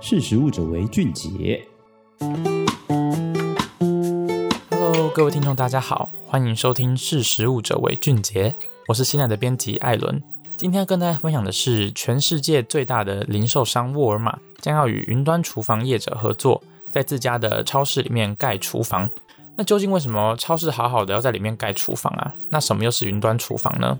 识食物者为俊杰。Hello，各位听众，大家好，欢迎收听《识食物者为俊杰》，我是新来的编辑艾伦。今天要跟大家分享的是，全世界最大的零售商沃尔玛将要与云端厨房业者合作，在自家的超市里面盖厨房。那究竟为什么超市好好的要在里面盖厨房啊？那什么又是云端厨房呢？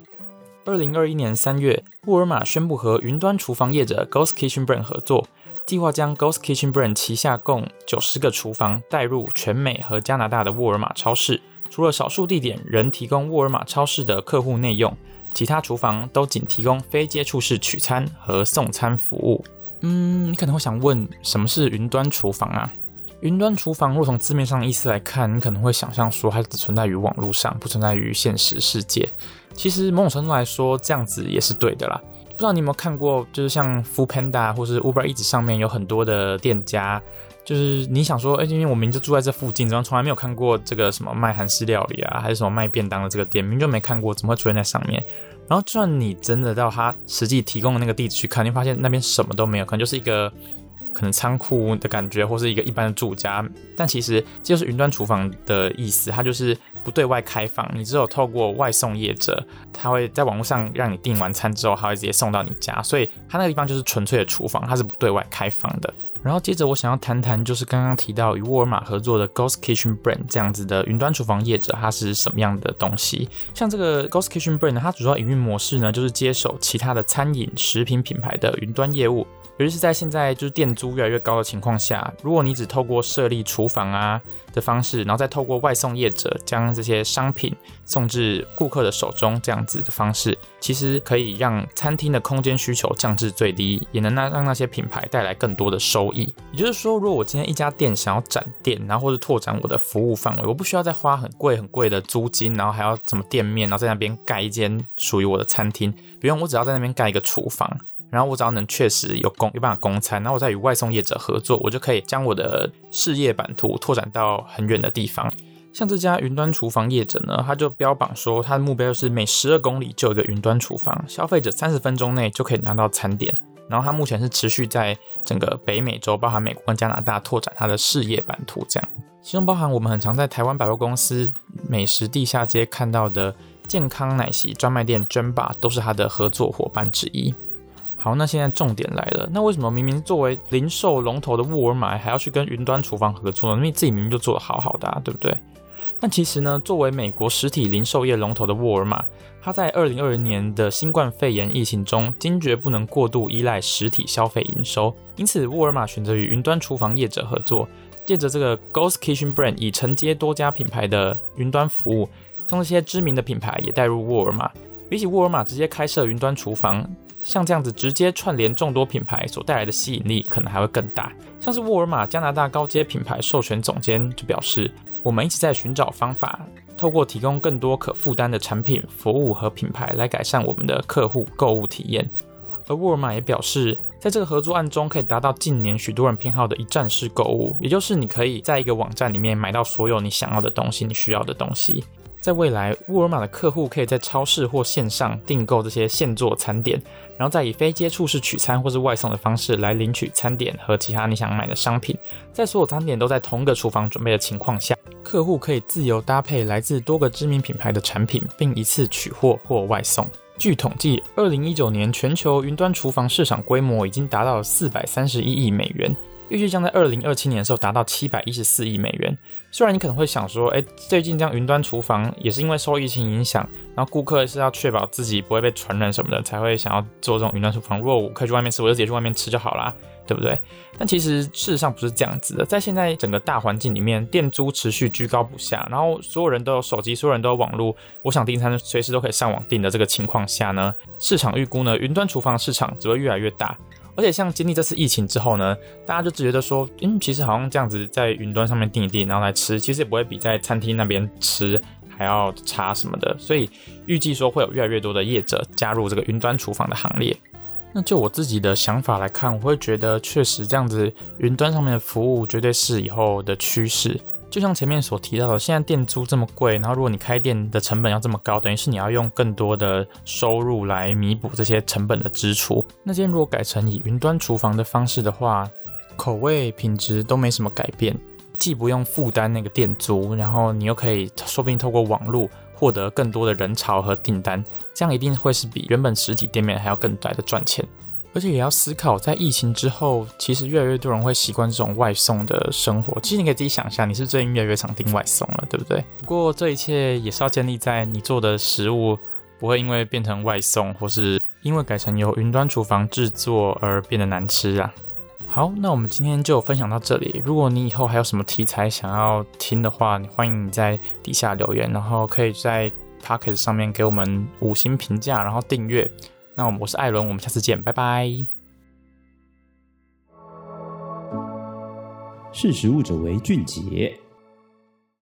二零二一年三月，沃尔玛宣布和云端厨房业者 Ghost Kitchen Brand 合作，计划将 Ghost Kitchen Brand 旗下共九十个厨房带入全美和加拿大的沃尔玛超市。除了少数地点仍提供沃尔玛超市的客户内用，其他厨房都仅提供非接触式取餐和送餐服务。嗯，你可能会想问，什么是云端厨房啊？云端厨房若从字面上意思来看，你可能会想象说它只存在于网络上，不存在于现实世界。其实某种程度来说，这样子也是对的啦。不知道你有没有看过，就是像 Foodpanda 或是 Uber Eats 上面有很多的店家，就是你想说，哎，因为我明就住在这附近，然后从来没有看过这个什么卖韩式料理啊，还是什么卖便当的这个店，明明就没看过，怎么会出现在上面？然后就算你真的到他实际提供的那个地址去看，你发现那边什么都没有，可能就是一个。可能仓库的感觉，或是一个一般的住家，但其实这就是云端厨房的意思，它就是不对外开放，你只有透过外送业者，他会在网络上让你订完餐之后，他会直接送到你家，所以它那个地方就是纯粹的厨房，它是不对外开放的。然后接着我想要谈谈，就是刚刚提到与沃尔玛合作的 Ghost Kitchen Brand 这样子的云端厨房业者，它是什么样的东西？像这个 Ghost Kitchen Brand 呢，它主要营运模式呢，就是接手其他的餐饮食品品牌的云端业务。尤其是在现在就是店租越来越高的情况下，如果你只透过设立厨房啊的方式，然后再透过外送业者将这些商品送至顾客的手中，这样子的方式，其实可以让餐厅的空间需求降至最低，也能让让那些品牌带来更多的收益。也就是说，如果我今天一家店想要展店，然后或者拓展我的服务范围，我不需要再花很贵很贵的租金，然后还要怎么店面，然后在那边盖一间属于我的餐厅，不用，我只要在那边盖一个厨房。然后我只要能确实有供有办法供餐，然后我再与外送业者合作，我就可以将我的事业版图拓展到很远的地方。像这家云端厨房业者呢，他就标榜说，他的目标是每十二公里就有一个云端厨房，消费者三十分钟内就可以拿到餐点。然后它目前是持续在整个北美洲，包含美国跟加拿大拓展它的事业版图，这样其中包含我们很常在台湾百货公司美食地下街看到的健康奶昔专卖店 Genba，都是它的合作伙伴之一。好，那现在重点来了。那为什么明明作为零售龙头的沃尔玛还要去跟云端厨房合作呢？因为自己明明就做得好好的啊，对不对？但其实呢，作为美国实体零售业龙头的沃尔玛，它在二零二零年的新冠肺炎疫情中，坚决不能过度依赖实体消费营收。因此，沃尔玛选择与云端厨房业者合作，借着这个 Ghost Kitchen Brand，以承接多家品牌的云端服务，将这些知名的品牌也带入沃尔玛。比起沃尔玛直接开设云端厨房，像这样子直接串联众多品牌所带来的吸引力，可能还会更大。像是沃尔玛加拿大高阶品牌授权总监就表示，我们一直在寻找方法，透过提供更多可负担的产品、服务和品牌来改善我们的客户购物体验。而沃尔玛也表示，在这个合作案中，可以达到近年许多人偏好的一站式购物，也就是你可以在一个网站里面买到所有你想要的东西、你需要的东西。在未来，沃尔玛的客户可以在超市或线上订购这些现做餐点，然后再以非接触式取餐或是外送的方式来领取餐点和其他你想买的商品。在所有餐点都在同个厨房准备的情况下，客户可以自由搭配来自多个知名品牌的产品，并一次取货或外送。据统计，二零一九年全球云端厨房市场规模已经达到四百三十一亿美元。预计将在二零二七年的时候达到七百一十四亿美元。虽然你可能会想说，哎，最近这样云端厨房也是因为受疫情影响，然后顾客是要确保自己不会被传染什么的，才会想要做这种云端厨房。如果我可以去外面吃，我就直接去外面吃就好啦，对不对？但其实事实上不是这样子的。在现在整个大环境里面，店租持续居高不下，然后所有人都有手机，所有人都有网络，我想订餐随时都可以上网订的这个情况下呢，市场预估呢，云端厨房市场只会越来越大。而且像经历这次疫情之后呢，大家就觉得说，嗯，其实好像这样子在云端上面订一订，然后来吃，其实也不会比在餐厅那边吃还要差什么的。所以预计说会有越来越多的业者加入这个云端厨房的行列。那就我自己的想法来看，我会觉得确实这样子云端上面的服务绝对是以后的趋势。就像前面所提到的，现在店租这么贵，然后如果你开店的成本要这么高，等于是你要用更多的收入来弥补这些成本的支出。那今天如果改成以云端厨房的方式的话，口味品质都没什么改变，既不用负担那个店租，然后你又可以说不定透过网络获得更多的人潮和订单，这样一定会是比原本实体店面还要更来的赚钱。而且也要思考，在疫情之后，其实越来越多人会习惯这种外送的生活。其实你可以自己想一下，你是最近越来越常订外送了，对不对？不过这一切也是要建立在你做的食物不会因为变成外送，或是因为改成由云端厨房制作而变得难吃啊。好，那我们今天就分享到这里。如果你以后还有什么题材想要听的话，欢迎你在底下留言，然后可以在 Podcast 上面给我们五星评价，然后订阅。那我我是艾伦，我们下次见，拜拜。识时务者为俊杰。